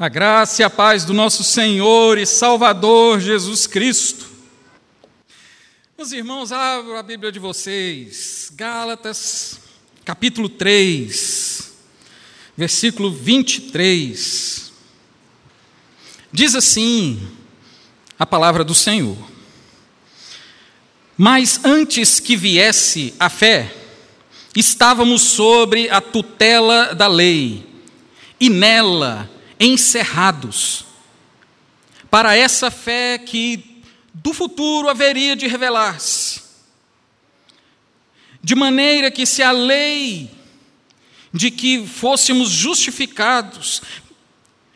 A graça e a paz do nosso Senhor e Salvador Jesus Cristo. Meus irmãos, abro a Bíblia de vocês, Gálatas, capítulo 3, versículo 23. Diz assim a palavra do Senhor: Mas antes que viesse a fé, estávamos sobre a tutela da lei, e nela encerrados, para essa fé que do futuro haveria de revelar-se. De maneira que, se a lei de que fôssemos justificados,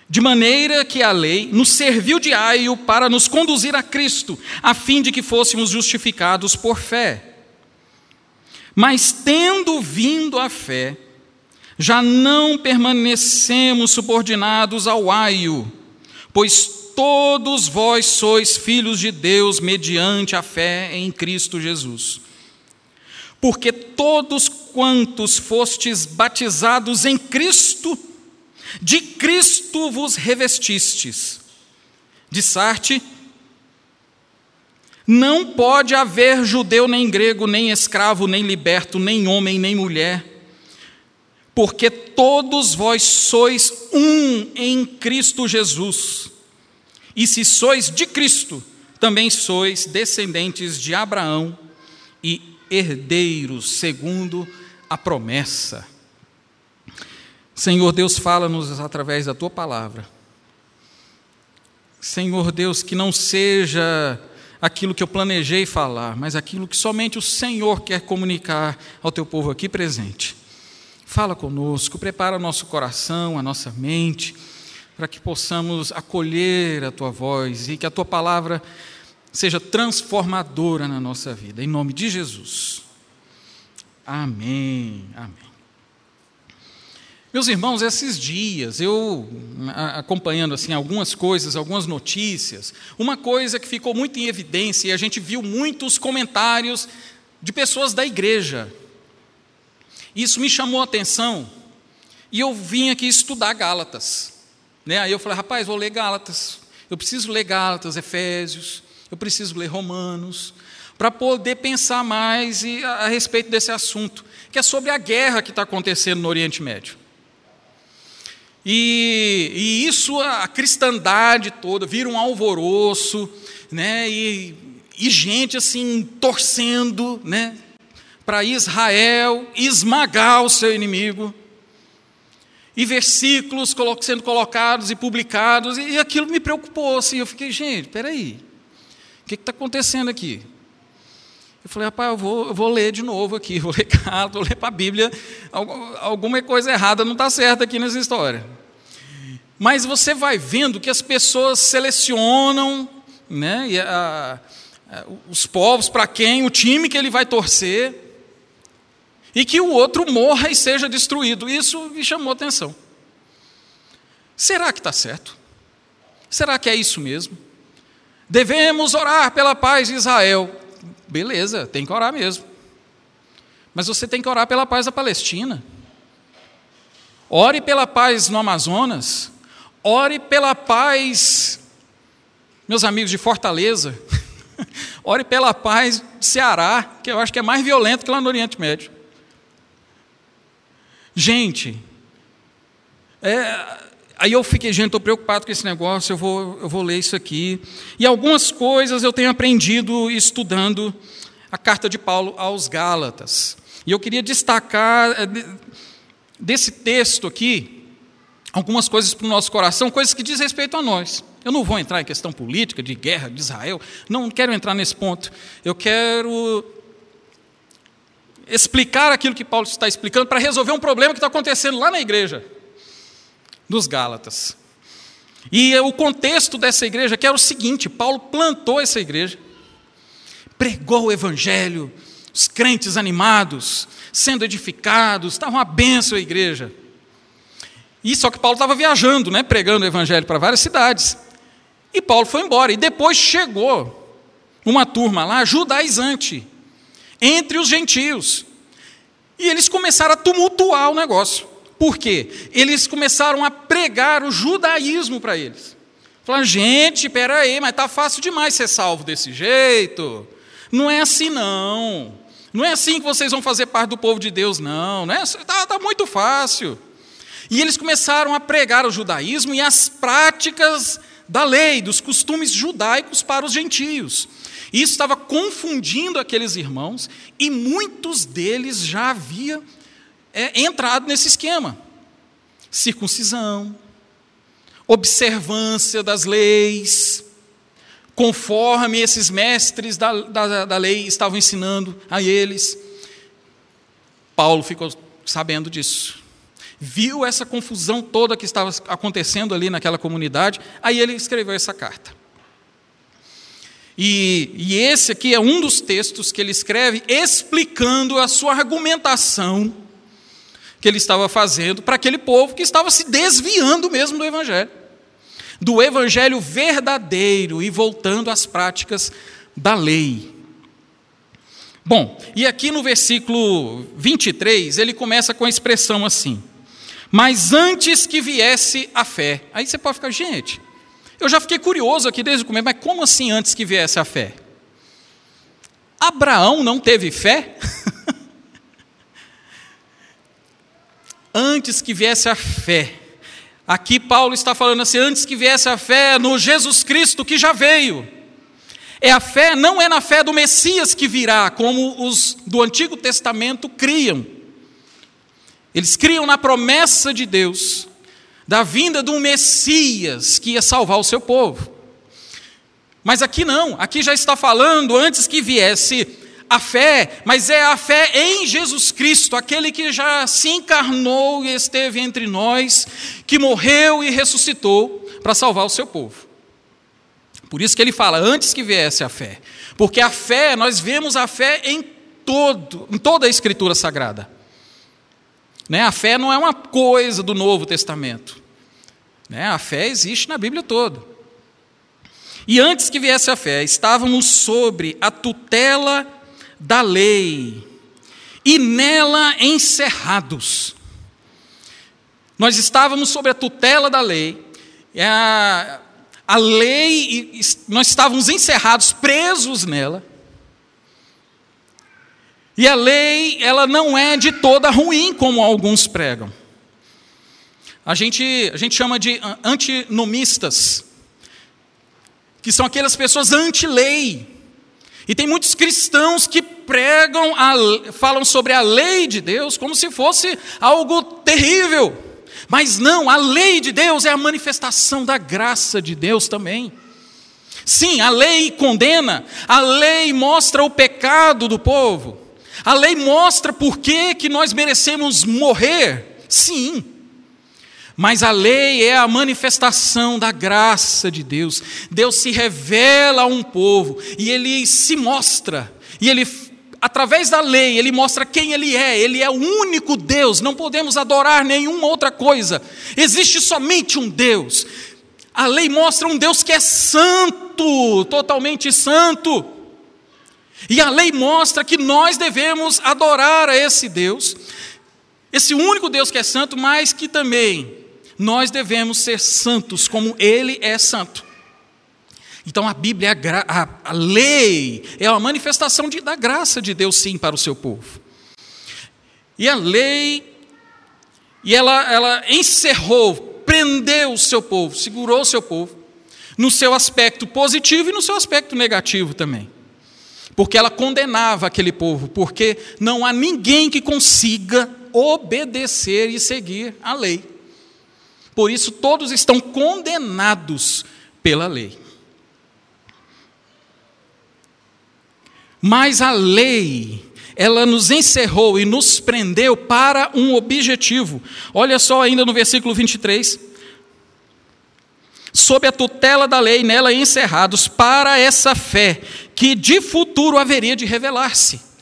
de maneira que a lei nos serviu de aio para nos conduzir a Cristo, a fim de que fôssemos justificados por fé. Mas tendo vindo a fé, já não permanecemos subordinados ao aio, pois todos vós sois filhos de Deus mediante a fé em Cristo Jesus. Porque todos quantos fostes batizados em Cristo, de Cristo vos revestistes. De Sarte, não pode haver judeu nem grego, nem escravo, nem liberto, nem homem, nem mulher porque todos vós sois um em Cristo Jesus. E se sois de Cristo, também sois descendentes de Abraão e herdeiros segundo a promessa. Senhor Deus, fala-nos através da tua palavra. Senhor Deus, que não seja aquilo que eu planejei falar, mas aquilo que somente o Senhor quer comunicar ao teu povo aqui presente. Fala conosco, prepara o nosso coração, a nossa mente, para que possamos acolher a tua voz e que a tua palavra seja transformadora na nossa vida. Em nome de Jesus. Amém. Amém. Meus irmãos, esses dias eu acompanhando assim algumas coisas, algumas notícias, uma coisa que ficou muito em evidência e a gente viu muitos comentários de pessoas da igreja isso me chamou a atenção e eu vim aqui estudar Gálatas. Né? Aí eu falei, rapaz, vou ler Gálatas. Eu preciso ler Gálatas, Efésios, eu preciso ler Romanos, para poder pensar mais a, respeito desse assunto, que é sobre a guerra que está acontecendo no Oriente Médio. E, e, isso, a cristandade toda, vira um alvoroço, né? E, e gente assim, torcendo, né? Para Israel esmagar o seu inimigo. E versículos sendo colocados e publicados, e aquilo me preocupou. Assim, eu fiquei, gente, peraí, o que está acontecendo aqui? Eu falei, rapaz, eu vou, eu vou ler de novo aqui, vou ler vou ler para a Bíblia, alguma coisa errada não está certa aqui nessa história. Mas você vai vendo que as pessoas selecionam né, a, a, os povos para quem, o time que ele vai torcer, e que o outro morra e seja destruído. Isso me chamou atenção. Será que está certo? Será que é isso mesmo? Devemos orar pela paz de Israel. Beleza, tem que orar mesmo. Mas você tem que orar pela paz da Palestina. Ore pela paz no Amazonas. Ore pela paz, meus amigos de Fortaleza. Ore pela paz de Ceará, que eu acho que é mais violento que lá no Oriente Médio. Gente, é, aí eu fiquei, gente, estou preocupado com esse negócio, eu vou, eu vou ler isso aqui. E algumas coisas eu tenho aprendido estudando a carta de Paulo aos Gálatas. E eu queria destacar é, desse texto aqui algumas coisas para o nosso coração, coisas que diz respeito a nós. Eu não vou entrar em questão política, de guerra de Israel, não quero entrar nesse ponto. Eu quero explicar aquilo que Paulo está explicando para resolver um problema que está acontecendo lá na igreja dos Gálatas. E o contexto dessa igreja que era o seguinte: Paulo plantou essa igreja, pregou o evangelho, os crentes animados, sendo edificados, estava uma benção a igreja. E só que Paulo estava viajando, né, pregando o evangelho para várias cidades. E Paulo foi embora. E depois chegou uma turma lá, judaizante, entre os gentios. E eles começaram a tumultuar o negócio. Por quê? Eles começaram a pregar o judaísmo para eles. Falaram, gente, peraí, mas está fácil demais ser salvo desse jeito. Não é assim, não. Não é assim que vocês vão fazer parte do povo de Deus, não. não é, tá, tá muito fácil. E eles começaram a pregar o judaísmo e as práticas da lei, dos costumes judaicos para os gentios. Isso estava confundindo aqueles irmãos e muitos deles já haviam é, entrado nesse esquema. Circuncisão, observância das leis, conforme esses mestres da, da, da lei estavam ensinando a eles. Paulo ficou sabendo disso. Viu essa confusão toda que estava acontecendo ali naquela comunidade, aí ele escreveu essa carta. E, e, esse aqui é um dos textos que ele escreve explicando a sua argumentação que ele estava fazendo para aquele povo que estava se desviando mesmo do Evangelho, do Evangelho verdadeiro e voltando às práticas da lei. Bom, e aqui no versículo 23, ele começa com a expressão assim: Mas antes que viesse a fé. Aí você pode ficar, gente, eu já fiquei curioso aqui desde o começo, mas como assim antes que viesse a fé? Abraão não teve fé? antes que viesse a fé. Aqui Paulo está falando assim: antes que viesse a fé no Jesus Cristo que já veio. É a fé, não é na fé do Messias que virá, como os do Antigo Testamento criam. Eles criam na promessa de Deus, da vinda de um Messias que ia salvar o seu povo. Mas aqui não, aqui já está falando antes que viesse a fé, mas é a fé em Jesus Cristo, aquele que já se encarnou e esteve entre nós, que morreu e ressuscitou para salvar o seu povo. Por isso que ele fala antes que viesse a fé, porque a fé, nós vemos a fé em todo, em toda a escritura sagrada. Né? A fé não é uma coisa do Novo Testamento. Né? A fé existe na Bíblia toda. E antes que viesse a fé, estávamos sobre a tutela da lei e nela encerrados. Nós estávamos sob a tutela da lei, a, a lei, nós estávamos encerrados, presos nela. E a lei, ela não é de toda ruim, como alguns pregam. A gente, a gente chama de antinomistas, que são aquelas pessoas anti-lei. E tem muitos cristãos que pregam, a, falam sobre a lei de Deus como se fosse algo terrível. Mas não, a lei de Deus é a manifestação da graça de Deus também. Sim, a lei condena, a lei mostra o pecado do povo, a lei mostra por que, que nós merecemos morrer. Sim, mas a lei é a manifestação da graça de Deus. Deus se revela a um povo e ele se mostra. E ele através da lei, ele mostra quem ele é. Ele é o único Deus. Não podemos adorar nenhuma outra coisa. Existe somente um Deus. A lei mostra um Deus que é santo, totalmente santo. E a lei mostra que nós devemos adorar a esse Deus, esse único Deus que é santo, mas que também nós devemos ser santos como Ele é santo. Então a Bíblia, é a, a, a lei, é a manifestação de, da graça de Deus, sim, para o seu povo. E a lei, e ela, ela encerrou, prendeu o seu povo, segurou o seu povo, no seu aspecto positivo e no seu aspecto negativo também. Porque ela condenava aquele povo, porque não há ninguém que consiga obedecer e seguir a lei. Por isso, todos estão condenados pela lei. Mas a lei, ela nos encerrou e nos prendeu para um objetivo. Olha só ainda no versículo 23. Sob a tutela da lei, nela encerrados para essa fé que de futuro haveria de revelar-se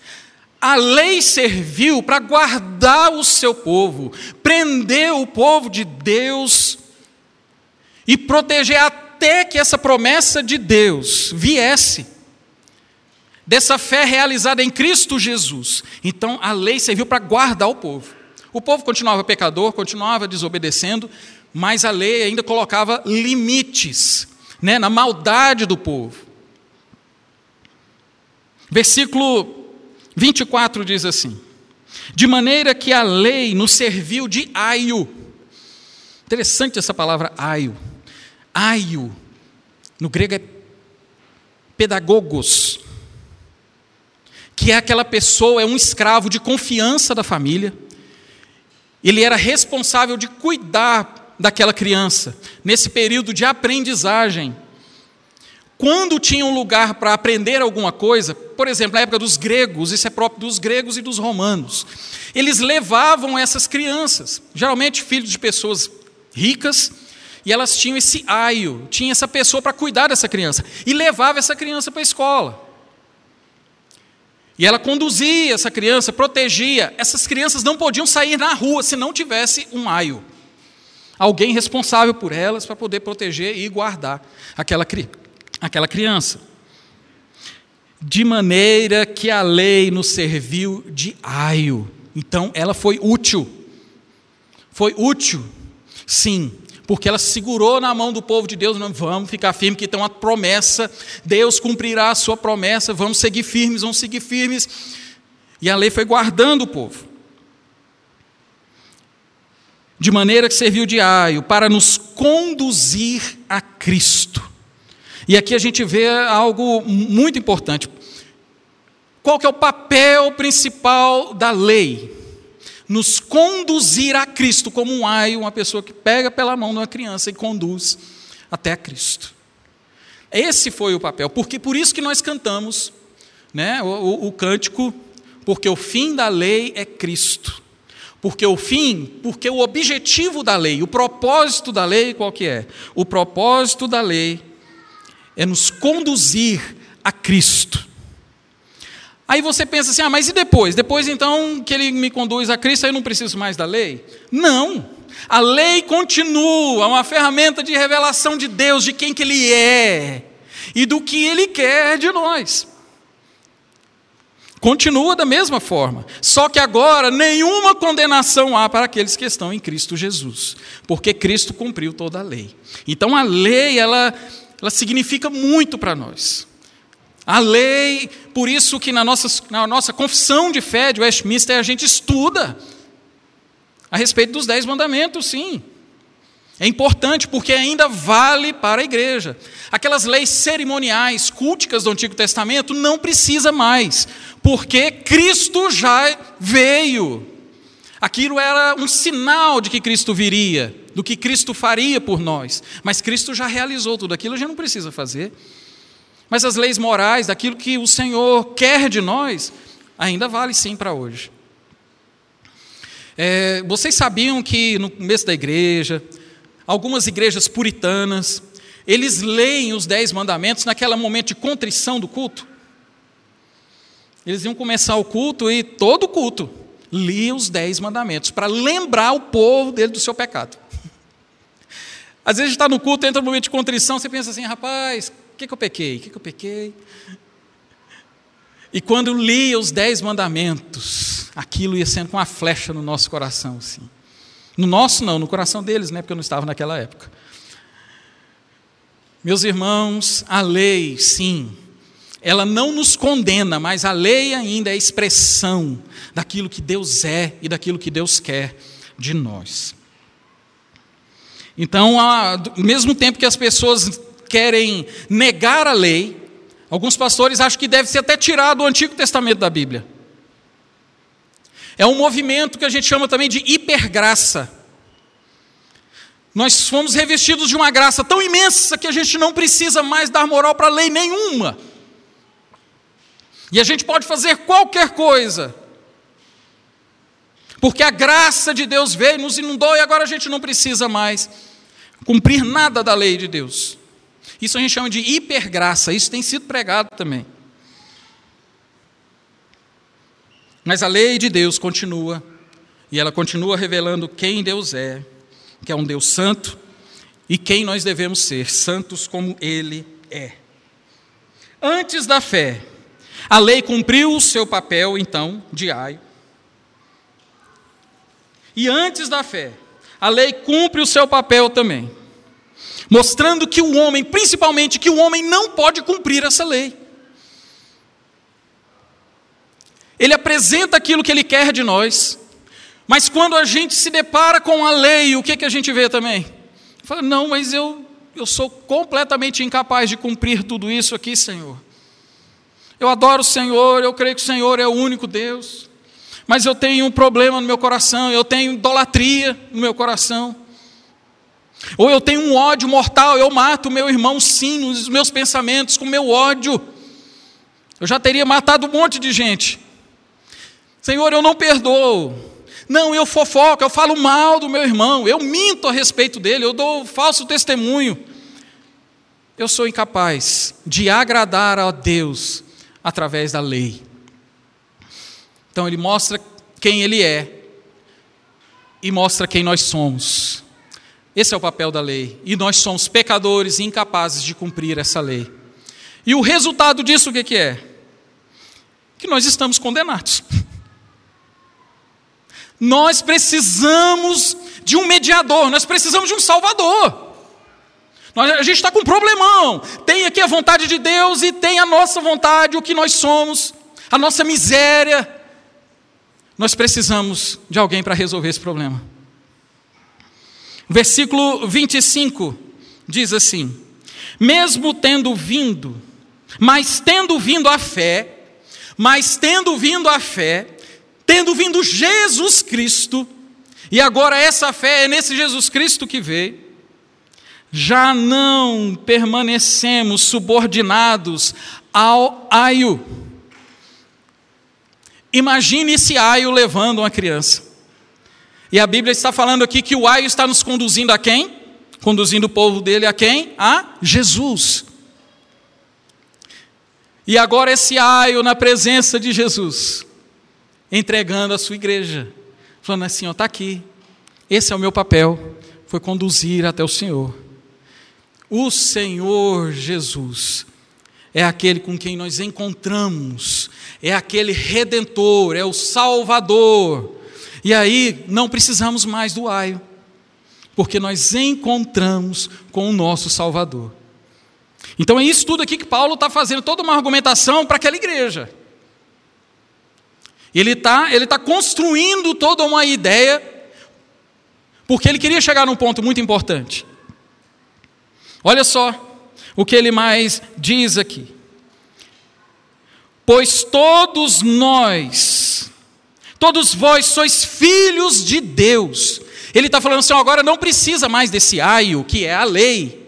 a lei serviu para guardar o seu povo, prender o povo de Deus e proteger até que essa promessa de Deus viesse. Dessa fé realizada em Cristo Jesus. Então a lei serviu para guardar o povo. O povo continuava pecador, continuava desobedecendo, mas a lei ainda colocava limites né, na maldade do povo. Versículo 24 diz assim: De maneira que a lei nos serviu de aio. Interessante essa palavra aio. Aio, no grego é pedagogos, que é aquela pessoa, é um escravo de confiança da família. Ele era responsável de cuidar daquela criança, nesse período de aprendizagem. Quando tinha um lugar para aprender alguma coisa, por exemplo, na época dos gregos, isso é próprio dos gregos e dos romanos, eles levavam essas crianças, geralmente filhos de pessoas ricas, e elas tinham esse aio, tinha essa pessoa para cuidar dessa criança, e levava essa criança para a escola. E ela conduzia essa criança, protegia. Essas crianças não podiam sair na rua se não tivesse um aio. Alguém responsável por elas para poder proteger e guardar aquela, aquela criança. De maneira que a lei nos serviu de aio. Então ela foi útil. Foi útil, sim, porque ela segurou na mão do povo de Deus, não vamos ficar firmes, que tem uma promessa, Deus cumprirá a sua promessa, vamos seguir firmes, vamos seguir firmes. E a lei foi guardando o povo. De maneira que serviu de aio para nos conduzir a Cristo. E aqui a gente vê algo muito importante. Qual que é o papel principal da lei? nos conduzir a Cristo, como um aio, uma pessoa que pega pela mão de uma criança e conduz até a Cristo. Esse foi o papel, porque por isso que nós cantamos né, o, o, o cântico, porque o fim da lei é Cristo. Porque o fim, porque o objetivo da lei, o propósito da lei qual que é? O propósito da lei é nos conduzir a Cristo. Aí você pensa assim: ah, mas e depois? Depois então que ele me conduz a Cristo, aí eu não preciso mais da lei? Não. A lei continua, uma ferramenta de revelação de Deus, de quem que Ele é e do que Ele quer de nós. Continua da mesma forma, só que agora nenhuma condenação há para aqueles que estão em Cristo Jesus, porque Cristo cumpriu toda a lei. Então a lei, ela, ela significa muito para nós. A lei, por isso que na nossa, na nossa confissão de fé de Westminster a gente estuda a respeito dos dez mandamentos, sim. É importante porque ainda vale para a igreja. Aquelas leis cerimoniais, culticas do Antigo Testamento, não precisa mais, porque Cristo já veio. Aquilo era um sinal de que Cristo viria, do que Cristo faria por nós. Mas Cristo já realizou tudo aquilo, já não precisa fazer. Mas as leis morais, daquilo que o Senhor quer de nós, ainda vale sim para hoje. É, vocês sabiam que no começo da igreja, algumas igrejas puritanas, eles leem os dez mandamentos naquele momento de contrição do culto? Eles iam começar o culto e todo culto lia os dez mandamentos para lembrar o povo dele do seu pecado. Às vezes está no culto, entra no momento de contrição, você pensa assim, rapaz, que, que eu pequei? O que, que eu pequei? E quando lia os dez mandamentos, aquilo ia sendo com uma flecha no nosso coração, assim. No nosso não, no coração deles, né? Porque eu não estava naquela época. Meus irmãos, a lei, sim, ela não nos condena, mas a lei ainda é expressão daquilo que Deus é e daquilo que Deus quer de nós. Então, ao mesmo tempo que as pessoas querem negar a lei, alguns pastores acham que deve ser até tirado do Antigo Testamento da Bíblia. É um movimento que a gente chama também de hipergraça. Nós fomos revestidos de uma graça tão imensa que a gente não precisa mais dar moral para lei nenhuma. E a gente pode fazer qualquer coisa. Porque a graça de Deus veio, nos inundou e agora a gente não precisa mais cumprir nada da lei de Deus. Isso a gente chama de hipergraça, isso tem sido pregado também. Mas a lei de Deus continua, e ela continua revelando quem Deus é, que é um Deus santo, e quem nós devemos ser, santos como Ele é. Antes da fé, a lei cumpriu o seu papel, então, diário. E antes da fé, a lei cumpre o seu papel também, mostrando que o homem, principalmente que o homem não pode cumprir essa lei. Ele apresenta aquilo que ele quer de nós, mas quando a gente se depara com a lei, o que, que a gente vê também? Fala, não, mas eu, eu sou completamente incapaz de cumprir tudo isso aqui, Senhor. Eu adoro o Senhor, eu creio que o Senhor é o único Deus, mas eu tenho um problema no meu coração, eu tenho idolatria no meu coração. Ou eu tenho um ódio mortal, eu mato o meu irmão sim, nos meus pensamentos, com meu ódio. Eu já teria matado um monte de gente. Senhor, eu não perdoo. Não, eu fofoco, eu falo mal do meu irmão, eu minto a respeito dele, eu dou falso testemunho. Eu sou incapaz de agradar a Deus através da lei. Então ele mostra quem ele é e mostra quem nós somos. Esse é o papel da lei. E nós somos pecadores incapazes de cumprir essa lei. E o resultado disso o que é? Que nós estamos condenados. Nós precisamos de um mediador, nós precisamos de um salvador. A gente está com um problemão. Tem aqui a vontade de Deus e tem a nossa vontade, o que nós somos, a nossa miséria. Nós precisamos de alguém para resolver esse problema. Versículo 25 diz assim: Mesmo tendo vindo, mas tendo vindo a fé, mas tendo vindo a fé, tendo vindo Jesus Cristo, e agora essa fé é nesse Jesus Cristo que veio, já não permanecemos subordinados ao aio. Imagine esse aio levando uma criança. E a Bíblia está falando aqui que o aio está nos conduzindo a quem? Conduzindo o povo dele a quem? A Jesus. E agora esse aio na presença de Jesus entregando a sua igreja, falando assim: está aqui, esse é o meu papel, foi conduzir até o Senhor. O Senhor Jesus é aquele com quem nós encontramos, é aquele redentor, é o Salvador. E aí não precisamos mais do aio, porque nós encontramos com o nosso Salvador. Então é isso tudo aqui que Paulo está fazendo, toda uma argumentação para aquela igreja. Ele está ele tá construindo toda uma ideia, porque ele queria chegar num ponto muito importante. Olha só o que ele mais diz aqui. Pois todos nós, todos vós sois filhos de Deus. Ele está falando assim: agora não precisa mais desse aio, que é a lei.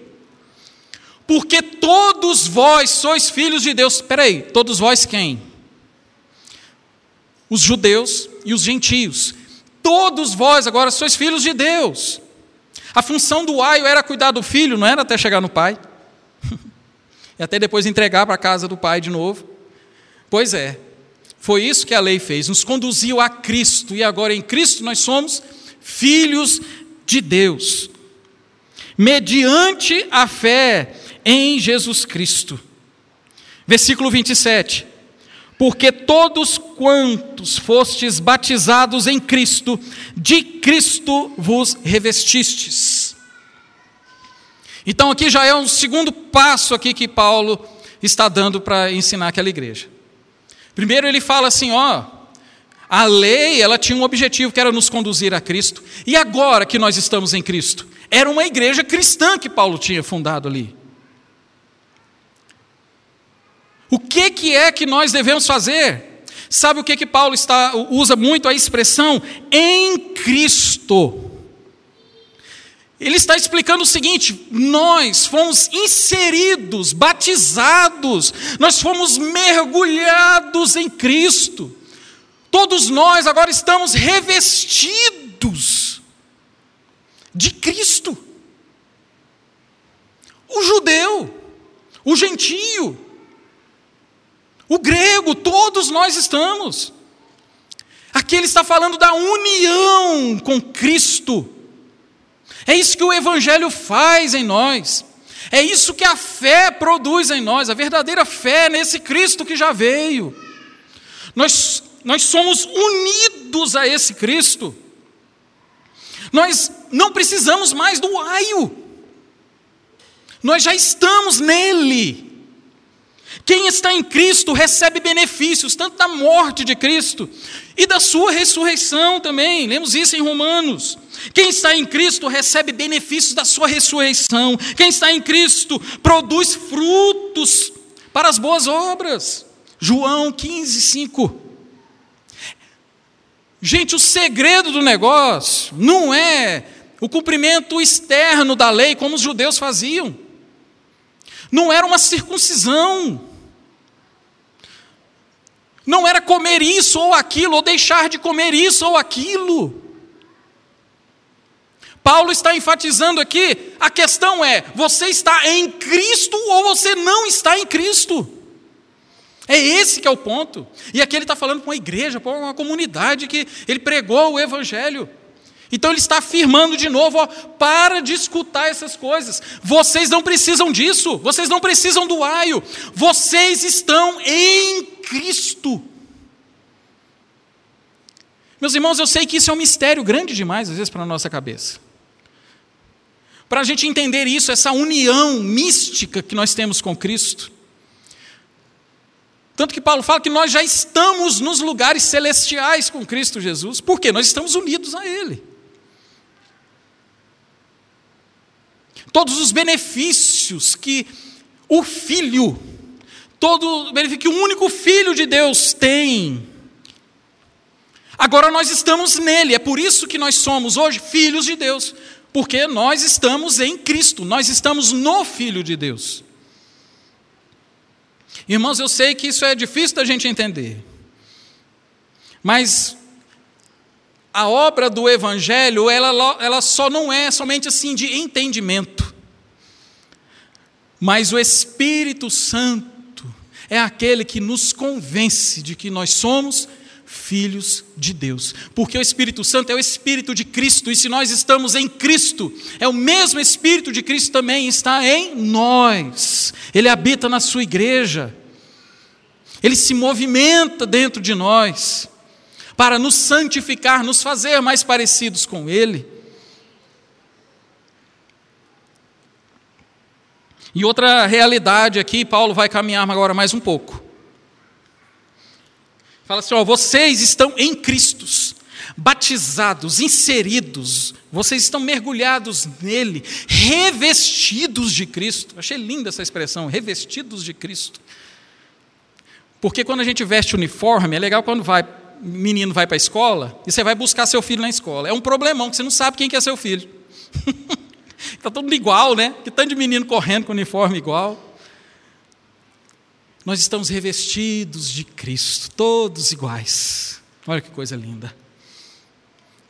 Porque todos vós sois filhos de Deus. Espera aí, todos vós quem? os judeus e os gentios. Todos vós agora sois filhos de Deus. A função do aio era cuidar do filho, não era até chegar no pai. e até depois entregar para a casa do pai de novo. Pois é, foi isso que a lei fez, nos conduziu a Cristo, e agora em Cristo nós somos filhos de Deus, mediante a fé em Jesus Cristo. Versículo 27 porque todos quantos fostes batizados em Cristo, de Cristo vos revestistes. Então aqui já é um segundo passo aqui que Paulo está dando para ensinar aquela igreja. Primeiro ele fala assim, ó, a lei, ela tinha um objetivo que era nos conduzir a Cristo. E agora que nós estamos em Cristo, era uma igreja cristã que Paulo tinha fundado ali. O que, que é que nós devemos fazer? Sabe o que, que Paulo está, usa muito a expressão em Cristo? Ele está explicando o seguinte: nós fomos inseridos, batizados, nós fomos mergulhados em Cristo. Todos nós agora estamos revestidos de Cristo. O judeu, o gentio, o grego, todos nós estamos. Aqui ele está falando da união com Cristo. É isso que o Evangelho faz em nós. É isso que a fé produz em nós, a verdadeira fé nesse Cristo que já veio. Nós, nós somos unidos a esse Cristo. Nós não precisamos mais do aio. Nós já estamos nele. Quem está em Cristo recebe benefícios, tanto da morte de Cristo e da sua ressurreição também. Lemos isso em Romanos. Quem está em Cristo recebe benefícios da sua ressurreição. Quem está em Cristo produz frutos para as boas obras. João 15, 5. Gente, o segredo do negócio não é o cumprimento externo da lei, como os judeus faziam. Não era uma circuncisão. Não era comer isso ou aquilo, ou deixar de comer isso ou aquilo. Paulo está enfatizando aqui, a questão é: você está em Cristo ou você não está em Cristo? É esse que é o ponto. E aqui ele está falando para uma igreja, para uma comunidade que ele pregou o Evangelho. Então ele está afirmando de novo: ó, para de escutar essas coisas. Vocês não precisam disso, vocês não precisam do aio, vocês estão em Cristo. Meus irmãos, eu sei que isso é um mistério grande demais, às vezes, para a nossa cabeça. Para a gente entender isso, essa união mística que nós temos com Cristo. Tanto que Paulo fala que nós já estamos nos lugares celestiais com Cristo Jesus. Por quê? Nós estamos unidos a Ele. Todos os benefícios que o Filho todo benefício que o único Filho de Deus tem. Agora nós estamos nele, é por isso que nós somos hoje filhos de Deus, porque nós estamos em Cristo, nós estamos no Filho de Deus. Irmãos, eu sei que isso é difícil da gente entender, mas a obra do Evangelho, ela, ela só não é somente assim de entendimento, mas o Espírito Santo é aquele que nos convence de que nós somos filhos de Deus. Porque o Espírito Santo é o Espírito de Cristo, e se nós estamos em Cristo, é o mesmo Espírito de Cristo também está em nós. Ele habita na sua igreja. Ele se movimenta dentro de nós para nos santificar, nos fazer mais parecidos com ele. E outra realidade aqui, Paulo vai caminhar agora mais um pouco. Fala assim: ó, vocês estão em Cristo, batizados, inseridos, vocês estão mergulhados nele, revestidos de Cristo. Achei linda essa expressão, revestidos de Cristo. Porque quando a gente veste uniforme, é legal quando vai, menino vai para a escola e você vai buscar seu filho na escola. É um problemão que você não sabe quem que é seu filho. Está todo mundo igual, né? Que tanto de menino correndo com uniforme igual. Nós estamos revestidos de Cristo, todos iguais. Olha que coisa linda.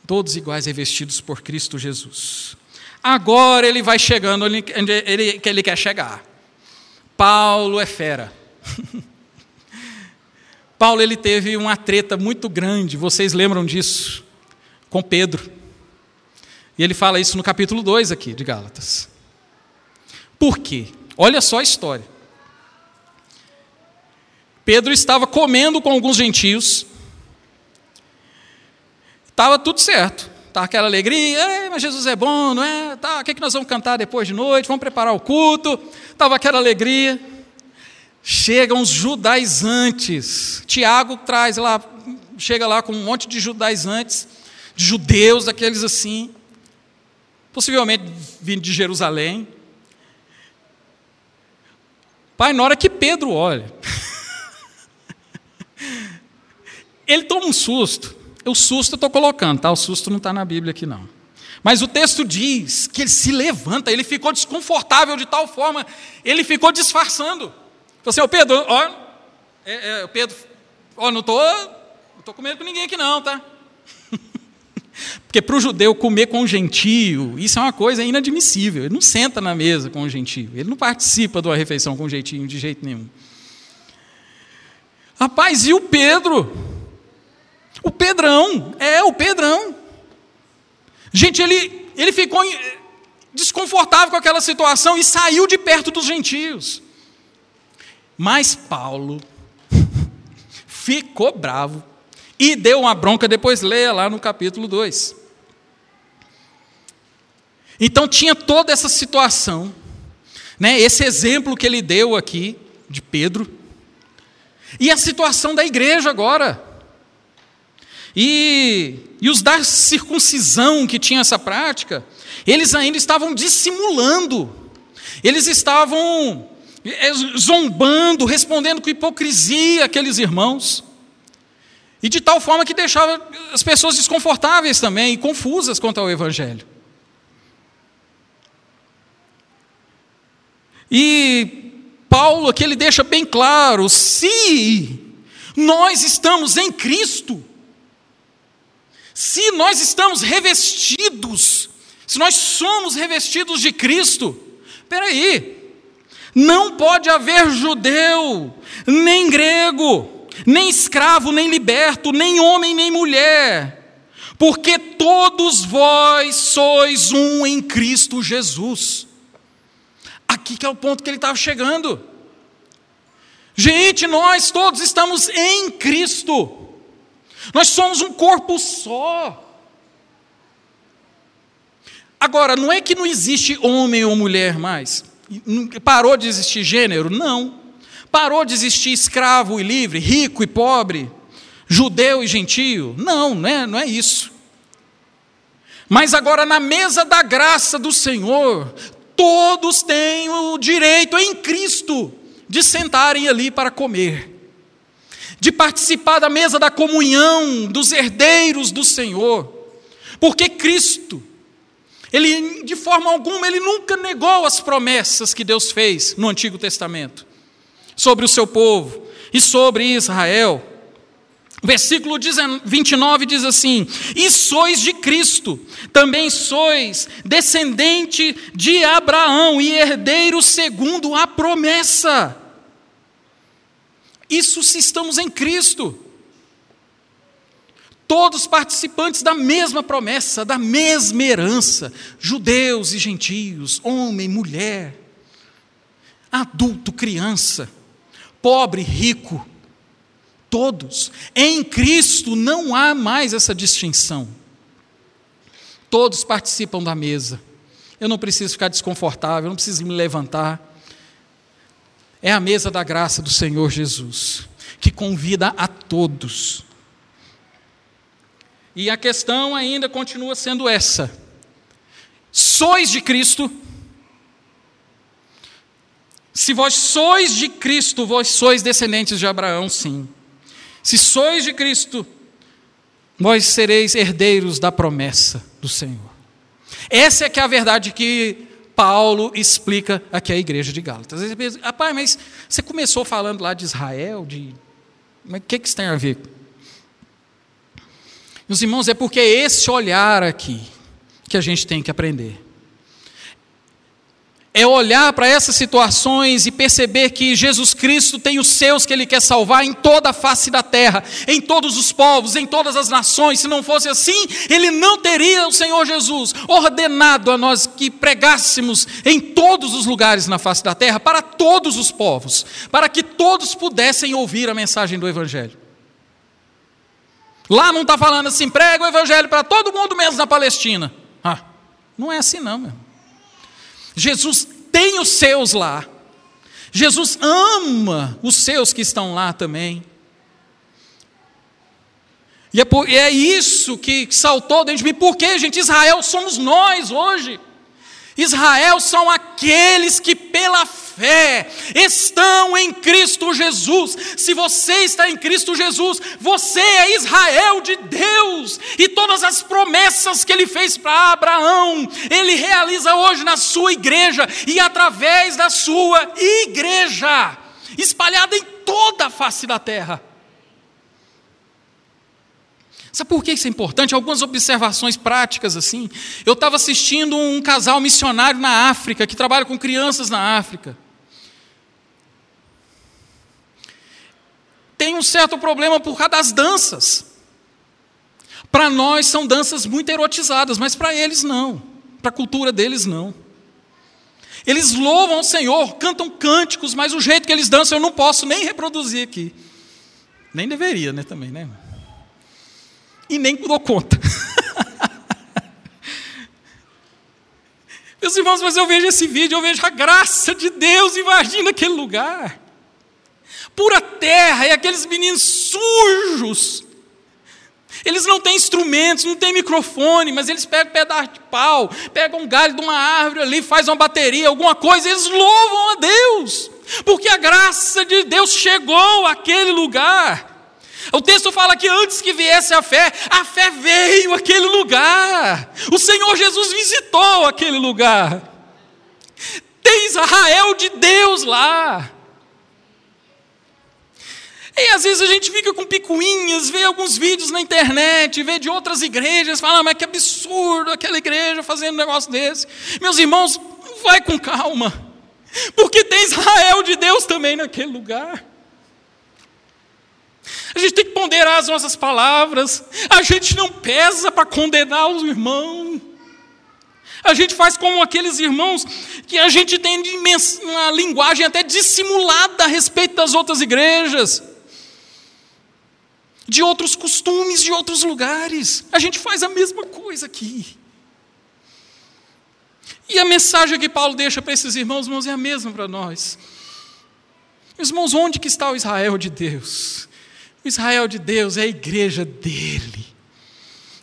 Todos iguais, revestidos por Cristo Jesus. Agora ele vai chegando onde ele, ele quer chegar. Paulo é fera. Paulo ele teve uma treta muito grande, vocês lembram disso? Com Pedro. E ele fala isso no capítulo 2 aqui de Gálatas. Por quê? Olha só a história. Pedro estava comendo com alguns gentios. Estava tudo certo. Estava aquela alegria, mas Jesus é bom, não é? Tá, o que, é que nós vamos cantar depois de noite? Vamos preparar o culto. Estava aquela alegria. Chegam os judaizantes. Tiago traz lá, chega lá com um monte de judaizantes, de judeus, daqueles assim possivelmente vindo de Jerusalém. Pai, na hora que Pedro olha, ele toma um susto. O susto eu estou colocando, tá? O susto não está na Bíblia aqui, não. Mas o texto diz que ele se levanta, ele ficou desconfortável de tal forma, ele ficou disfarçando. Falou assim, ô Pedro, ó, é, é, Pedro, ó, não estou tô com medo com ninguém aqui não, tá? Porque para o judeu comer com o gentio, isso é uma coisa inadmissível. Ele não senta na mesa com o gentio. Ele não participa de uma refeição com o jeitinho de jeito nenhum. Rapaz, e o Pedro? O Pedrão, é o Pedrão. Gente, ele, ele ficou desconfortável com aquela situação e saiu de perto dos gentios. Mas Paulo ficou bravo e deu uma bronca, depois leia lá no capítulo 2. Então tinha toda essa situação, né? Esse exemplo que ele deu aqui de Pedro, e a situação da igreja agora. E, e os da circuncisão que tinham essa prática, eles ainda estavam dissimulando, eles estavam zombando, respondendo com hipocrisia aqueles irmãos. E de tal forma que deixava as pessoas desconfortáveis também e confusas quanto ao Evangelho. E Paulo aqui ele deixa bem claro: se nós estamos em Cristo, se nós estamos revestidos, se nós somos revestidos de Cristo, peraí, não pode haver judeu, nem grego, nem escravo, nem liberto, nem homem, nem mulher, porque todos vós sois um em Cristo Jesus. Aqui que é o ponto que ele estava chegando. Gente, nós todos estamos em Cristo. Nós somos um corpo só. Agora, não é que não existe homem ou mulher mais. Parou de existir gênero? Não. Parou de existir escravo e livre, rico e pobre, judeu e gentio? Não, não é, não é isso. Mas agora, na mesa da graça do Senhor, todos têm o direito em Cristo de sentarem ali para comer, de participar da mesa da comunhão dos herdeiros do Senhor, porque Cristo ele, de forma alguma, ele nunca negou as promessas que Deus fez no Antigo Testamento sobre o seu povo e sobre Israel. Versículo 29 diz assim: E sois de Cristo, também sois descendente de Abraão e herdeiro segundo a promessa. Isso se estamos em Cristo todos participantes da mesma promessa, da mesma herança, judeus e gentios, homem, mulher, adulto, criança, pobre, rico, todos. Em Cristo não há mais essa distinção. Todos participam da mesa. Eu não preciso ficar desconfortável, eu não preciso me levantar. É a mesa da graça do Senhor Jesus, que convida a todos e a questão ainda continua sendo essa: sois de Cristo? Se vós sois de Cristo, vós sois descendentes de Abraão, sim. Se sois de Cristo, vós sereis herdeiros da promessa do Senhor. Essa é que é a verdade que Paulo explica aqui à igreja de Gálatas. Rapaz, mas você começou falando lá de Israel, de. Mas o que, que isso tem a ver? Meus irmãos, é porque é esse olhar aqui que a gente tem que aprender. É olhar para essas situações e perceber que Jesus Cristo tem os seus que Ele quer salvar em toda a face da terra, em todos os povos, em todas as nações. Se não fosse assim, Ele não teria o Senhor Jesus ordenado a nós que pregássemos em todos os lugares na face da terra, para todos os povos, para que todos pudessem ouvir a mensagem do Evangelho. Lá não está falando assim, prega o evangelho para todo mundo, menos na Palestina. Ah, não é assim não, meu. Jesus tem os seus lá. Jesus ama os seus que estão lá também. E é, por, e é isso que saltou dentro de mim. Por que, gente? Israel somos nós hoje. Israel são aqueles que pela fé estão em Cristo Jesus. Se você está em Cristo Jesus, você é Israel de Deus. E todas as promessas que ele fez para Abraão, ele realiza hoje na sua igreja e através da sua igreja, espalhada em toda a face da terra. Sabe por que isso é importante? Algumas observações práticas assim. Eu estava assistindo um casal missionário na África, que trabalha com crianças na África. Tem um certo problema por causa das danças. Para nós são danças muito erotizadas, mas para eles não. Para a cultura deles não. Eles louvam o Senhor, cantam cânticos, mas o jeito que eles dançam eu não posso nem reproduzir aqui. Nem deveria, né, também, né? e nem dou conta. Meus irmãos, mas eu vejo esse vídeo, eu vejo a graça de Deus invadindo aquele lugar. Pura terra, e aqueles meninos sujos. Eles não têm instrumentos, não têm microfone, mas eles pegam pedaço de pau, pegam um galho de uma árvore ali, faz uma bateria, alguma coisa, eles louvam a Deus, porque a graça de Deus chegou àquele lugar. O texto fala que antes que viesse a fé, a fé veio àquele lugar. O Senhor Jesus visitou aquele lugar. Tem Israel de Deus lá. E às vezes a gente fica com picuinhas, vê alguns vídeos na internet, vê de outras igrejas, fala, ah, mas que absurdo aquela igreja fazendo um negócio desse. Meus irmãos, vai com calma, porque tem Israel de Deus também naquele lugar. A gente tem que ponderar as nossas palavras. A gente não pesa para condenar os irmãos. A gente faz como aqueles irmãos que a gente tem uma linguagem até dissimulada a respeito das outras igrejas, de outros costumes, de outros lugares. A gente faz a mesma coisa aqui. E a mensagem que Paulo deixa para esses irmãos, irmãos, é a mesma para nós. Irmãos, onde que está o Israel de Deus? O Israel de Deus é a igreja dele.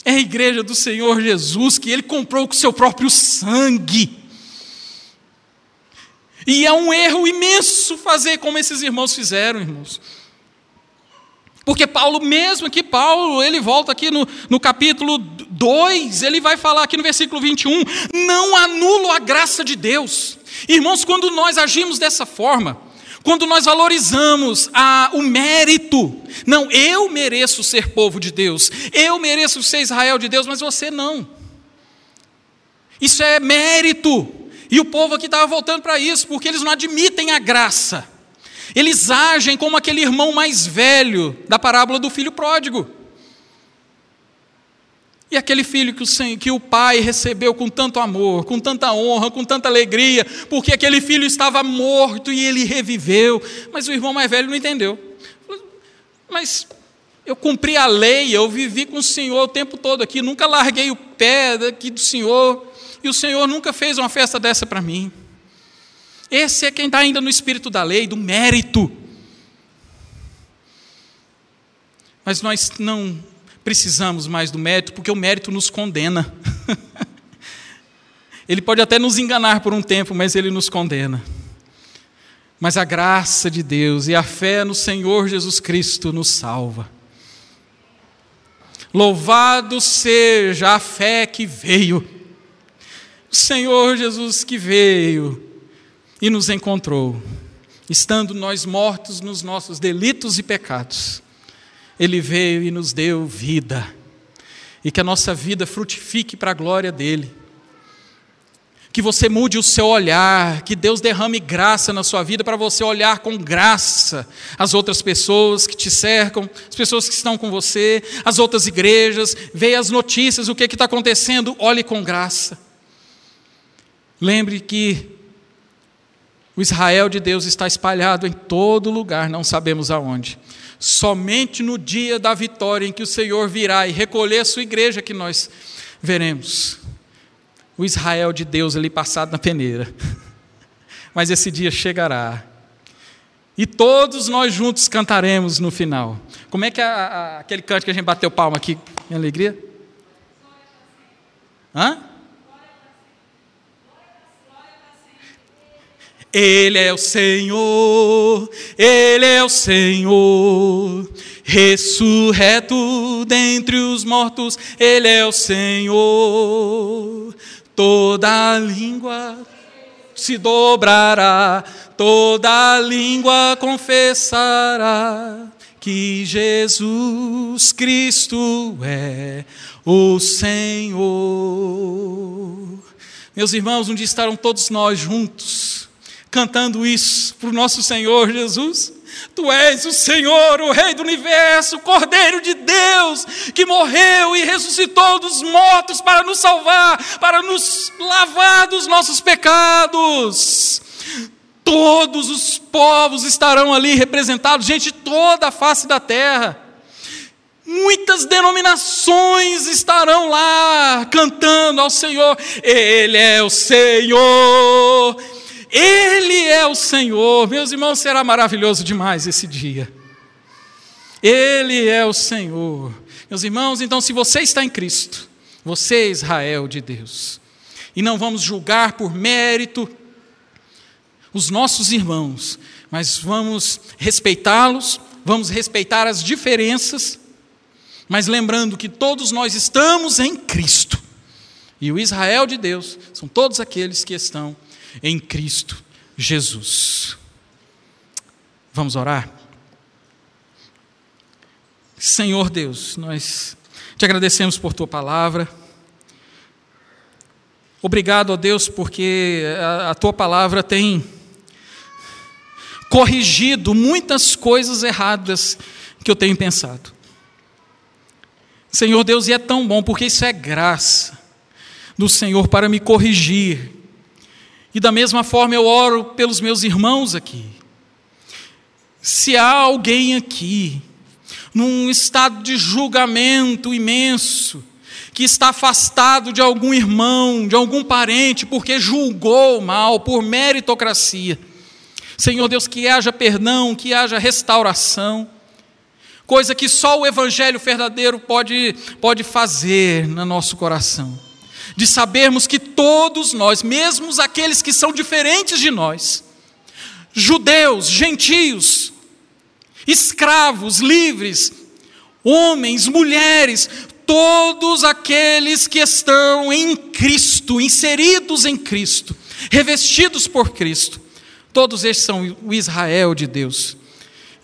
É a igreja do Senhor Jesus que ele comprou com seu próprio sangue. E é um erro imenso fazer como esses irmãos fizeram, irmãos. Porque Paulo, mesmo aqui, Paulo, ele volta aqui no, no capítulo 2, ele vai falar aqui no versículo 21, não anulo a graça de Deus. Irmãos, quando nós agimos dessa forma, quando nós valorizamos a, o mérito, não, eu mereço ser povo de Deus, eu mereço ser Israel de Deus, mas você não. Isso é mérito. E o povo aqui estava voltando para isso, porque eles não admitem a graça. Eles agem como aquele irmão mais velho da parábola do filho pródigo. E aquele filho que o, que o pai recebeu com tanto amor, com tanta honra, com tanta alegria, porque aquele filho estava morto e ele reviveu. Mas o irmão mais velho não entendeu. Mas eu cumpri a lei, eu vivi com o Senhor o tempo todo aqui, nunca larguei o pé daqui do Senhor, e o Senhor nunca fez uma festa dessa para mim. Esse é quem está ainda no espírito da lei, do mérito. Mas nós não precisamos mais do mérito, porque o mérito nos condena. ele pode até nos enganar por um tempo, mas ele nos condena. Mas a graça de Deus e a fé no Senhor Jesus Cristo nos salva. Louvado seja a fé que veio, o Senhor Jesus que veio e nos encontrou, estando nós mortos nos nossos delitos e pecados ele veio e nos deu vida. E que a nossa vida frutifique para a glória dele. Que você mude o seu olhar, que Deus derrame graça na sua vida para você olhar com graça as outras pessoas que te cercam, as pessoas que estão com você, as outras igrejas, veja as notícias, o que está acontecendo, olhe com graça. Lembre que o Israel de Deus está espalhado em todo lugar, não sabemos aonde. Somente no dia da vitória em que o Senhor virá e recolher a sua igreja que nós veremos o Israel de Deus ali passado na peneira. Mas esse dia chegará. E todos nós juntos cantaremos no final. Como é que é aquele canto que a gente bateu palma aqui em alegria? Hã? Ele é o Senhor, Ele é o Senhor, ressurreto dentre os mortos, Ele é o Senhor. Toda língua se dobrará, toda língua confessará que Jesus Cristo é o Senhor. Meus irmãos, um dia estarão todos nós juntos cantando isso para o nosso Senhor Jesus. Tu és o Senhor, o Rei do universo, o Cordeiro de Deus, que morreu e ressuscitou dos mortos para nos salvar, para nos lavar dos nossos pecados. Todos os povos estarão ali representados, gente, toda a face da terra. Muitas denominações estarão lá cantando ao Senhor. Ele é o Senhor. Ele é o Senhor. Meus irmãos, será maravilhoso demais esse dia. Ele é o Senhor. Meus irmãos, então, se você está em Cristo, você é Israel de Deus. E não vamos julgar por mérito os nossos irmãos, mas vamos respeitá-los, vamos respeitar as diferenças, mas lembrando que todos nós estamos em Cristo. E o Israel de Deus são todos aqueles que estão em Cristo Jesus. Vamos orar? Senhor Deus, nós te agradecemos por tua palavra. Obrigado, ó Deus, porque a, a tua palavra tem corrigido muitas coisas erradas que eu tenho pensado. Senhor Deus, e é tão bom, porque isso é graça do Senhor para me corrigir. E da mesma forma eu oro pelos meus irmãos aqui. Se há alguém aqui, num estado de julgamento imenso, que está afastado de algum irmão, de algum parente, porque julgou mal, por meritocracia. Senhor Deus, que haja perdão, que haja restauração, coisa que só o Evangelho verdadeiro pode, pode fazer no nosso coração. De sabermos que todos nós, mesmo aqueles que são diferentes de nós, judeus, gentios, escravos, livres, homens, mulheres, todos aqueles que estão em Cristo, inseridos em Cristo, revestidos por Cristo, todos estes são o Israel de Deus.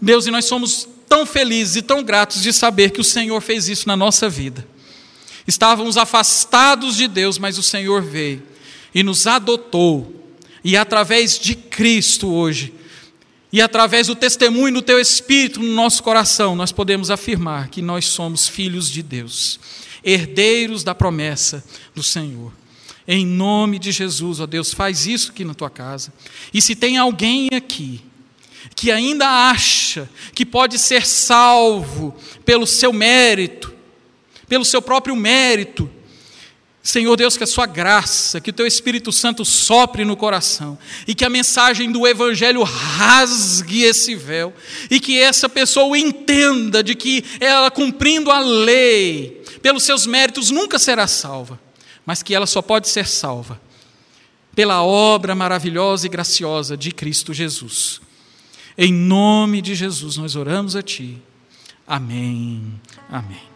Deus, e nós somos tão felizes e tão gratos de saber que o Senhor fez isso na nossa vida. Estávamos afastados de Deus, mas o Senhor veio e nos adotou, e através de Cristo hoje, e através do testemunho do Teu Espírito no nosso coração, nós podemos afirmar que nós somos filhos de Deus, herdeiros da promessa do Senhor. Em nome de Jesus, ó Deus, faz isso aqui na tua casa. E se tem alguém aqui que ainda acha que pode ser salvo pelo seu mérito, pelo seu próprio mérito, Senhor Deus, que a sua graça, que o teu Espírito Santo sopre no coração e que a mensagem do Evangelho rasgue esse véu e que essa pessoa entenda de que ela, cumprindo a lei, pelos seus méritos, nunca será salva, mas que ela só pode ser salva pela obra maravilhosa e graciosa de Cristo Jesus. Em nome de Jesus, nós oramos a Ti. Amém. Amém.